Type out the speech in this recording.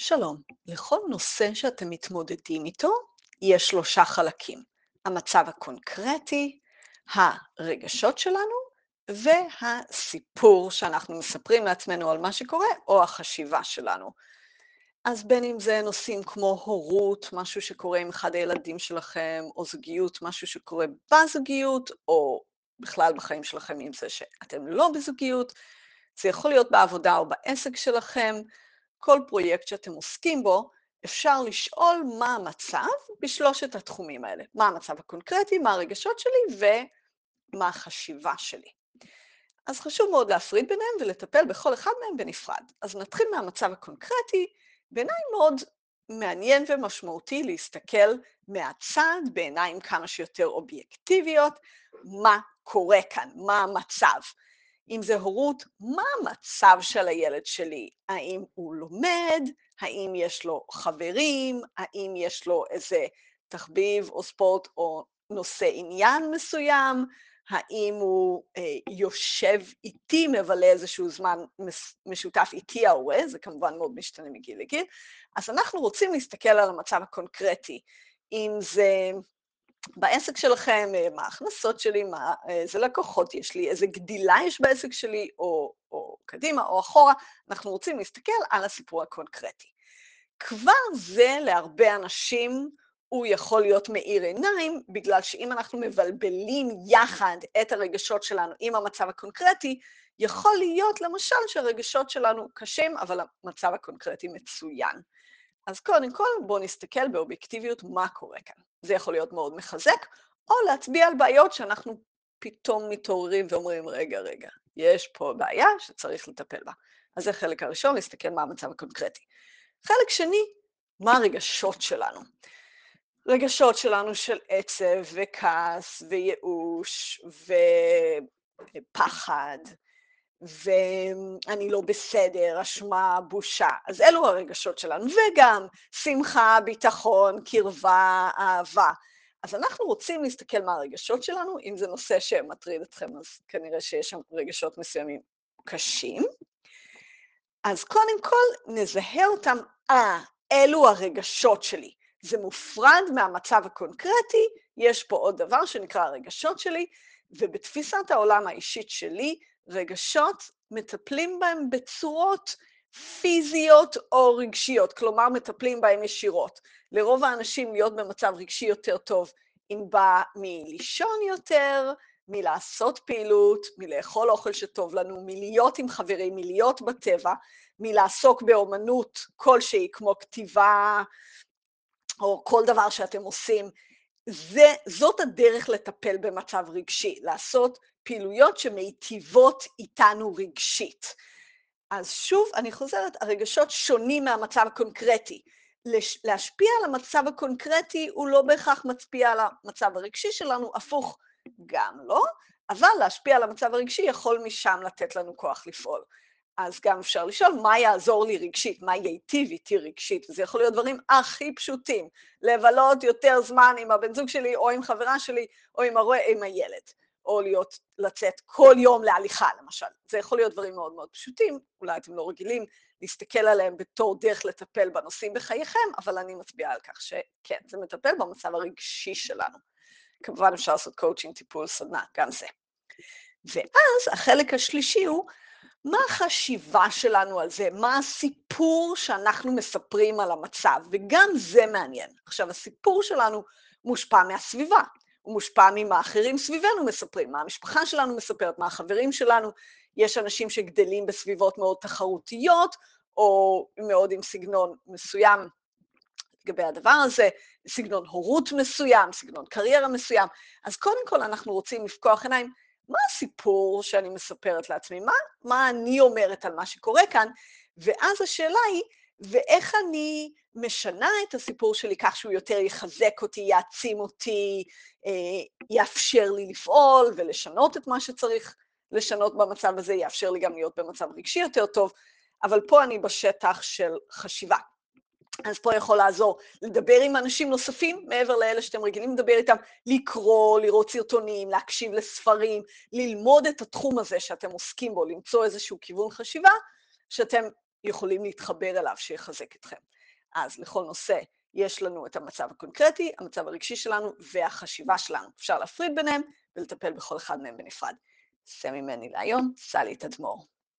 שלום, לכל נושא שאתם מתמודדים איתו יש שלושה חלקים, המצב הקונקרטי, הרגשות שלנו והסיפור שאנחנו מספרים לעצמנו על מה שקורה או החשיבה שלנו. אז בין אם זה נושאים כמו הורות, משהו שקורה עם אחד הילדים שלכם, או זוגיות, משהו שקורה בזוגיות, או בכלל בחיים שלכם עם זה שאתם לא בזוגיות, זה יכול להיות בעבודה או בעסק שלכם, כל פרויקט שאתם עוסקים בו, אפשר לשאול מה המצב בשלושת התחומים האלה. מה המצב הקונקרטי, מה הרגשות שלי ומה החשיבה שלי. אז חשוב מאוד להפריד ביניהם ולטפל בכל אחד מהם בנפרד. אז נתחיל מהמצב הקונקרטי. בעיניי מאוד מעניין ומשמעותי להסתכל מהצד, בעיניים כמה שיותר אובייקטיביות, מה קורה כאן, מה המצב. אם זה הורות, מה המצב של הילד שלי? האם הוא לומד? האם יש לו חברים? האם יש לו איזה תחביב או ספורט או נושא עניין מסוים? האם הוא אה, יושב איתי, מבלה איזשהו זמן משותף איתי ההורה, זה כמובן מאוד משתנה מגיל לגיל, אז אנחנו רוצים להסתכל על המצב הקונקרטי, אם זה בעסק שלכם, אה, מה ההכנסות שלי, מה, איזה לקוחות יש לי, איזה גדילה יש בעסק שלי, או, או קדימה או אחורה, אנחנו רוצים להסתכל על הסיפור הקונקרטי. כבר זה להרבה אנשים הוא יכול להיות מאיר עיניים, בגלל שאם אנחנו מבלבלים יחד את הרגשות שלנו עם המצב הקונקרטי, יכול להיות למשל שהרגשות שלנו קשים, אבל המצב הקונקרטי מצוין. אז קודם כל בואו נסתכל באובייקטיביות מה קורה כאן. זה יכול להיות מאוד מחזק, או להצביע על בעיות שאנחנו פתאום מתעוררים ואומרים, רגע, רגע, יש פה בעיה שצריך לטפל בה. אז זה החלק הראשון, להסתכל מה המצב הקונקרטי. חלק שני, מה הרגשות שלנו. רגשות שלנו של עצב וכעס וייאוש ופחד, ואני לא בסדר, אשמה, בושה. אז אלו הרגשות שלנו, וגם שמחה, ביטחון, קרבה, אהבה. אז אנחנו רוצים להסתכל מה הרגשות שלנו, אם זה נושא שמטריד אתכם, אז כנראה שיש שם רגשות מסוימים קשים. אז קודם כל נזהה אותם, אה, אלו הרגשות שלי. זה מופרד מהמצב הקונקרטי, יש פה עוד דבר שנקרא הרגשות שלי, ובתפיסת העולם האישית שלי, רגשות, מטפלים בהם בצורות פיזיות או רגשיות, כלומר מטפלים בהם ישירות. לרוב האנשים להיות במצב רגשי יותר טוב אם בא מלישון יותר, מלעשות פעילות, מלאכול אוכל שטוב לנו, מלהיות עם חברים, מלהיות בטבע, מלעסוק באומנות כלשהי, כמו כתיבה או כל דבר שאתם עושים. זה, זאת הדרך לטפל במצב רגשי, לעשות פעילויות שמיטיבות איתנו רגשית. אז שוב, אני חוזרת, הרגשות שונים מהמצב הקונקרטי. להשפיע על המצב הקונקרטי הוא לא בהכרח מצביע על המצב הרגשי שלנו, הפוך גם לא, אבל להשפיע על המצב הרגשי יכול משם לתת לנו כוח לפעול. אז גם אפשר לשאול מה יעזור לי רגשית, מה ייטיב איתי רגשית, וזה יכול להיות דברים הכי פשוטים, לבלות יותר זמן עם הבן זוג שלי, או עם חברה שלי, או עם, הרו... עם הילד. או להיות, לצאת כל יום להליכה למשל. זה יכול להיות דברים מאוד מאוד פשוטים, אולי אתם לא רגילים להסתכל עליהם בתור דרך לטפל בנושאים בחייכם, אבל אני מצביעה על כך שכן, זה מטפל במצב הרגשי שלנו. כמובן אפשר לעשות קואוצ'ינג, טיפול, סדנה, גם זה. ואז החלק השלישי הוא, מה החשיבה שלנו על זה? מה הסיפור שאנחנו מספרים על המצב? וגם זה מעניין. עכשיו, הסיפור שלנו מושפע מהסביבה. הוא מושפע ממה אחרים סביבנו מספרים, מה המשפחה שלנו מספרת, מה החברים שלנו. יש אנשים שגדלים בסביבות מאוד תחרותיות, או מאוד עם סגנון מסוים לגבי הדבר הזה, סגנון הורות מסוים, סגנון קריירה מסוים. אז קודם כל אנחנו רוצים לפקוח עיניים, מה הסיפור שאני מספרת לעצמי? מה, מה אני אומרת על מה שקורה כאן? ואז השאלה היא, ואיך אני משנה את הסיפור שלי כך שהוא יותר יחזק אותי, יעצים אותי, אה, יאפשר לי לפעול ולשנות את מה שצריך לשנות במצב הזה, יאפשר לי גם להיות במצב רגשי יותר טוב, אבל פה אני בשטח של חשיבה. אז פה יכול לעזור לדבר עם אנשים נוספים, מעבר לאלה שאתם רגילים לדבר איתם, לקרוא, לראות סרטונים, להקשיב לספרים, ללמוד את התחום הזה שאתם עוסקים בו, למצוא איזשהו כיוון חשיבה, שאתם יכולים להתחבר אליו שיחזק אתכם. אז לכל נושא יש לנו את המצב הקונקרטי, המצב הרגשי שלנו והחשיבה שלנו. אפשר להפריד ביניהם ולטפל בכל אחד מהם בנפרד. זה ממני להיום, סלי תדמור.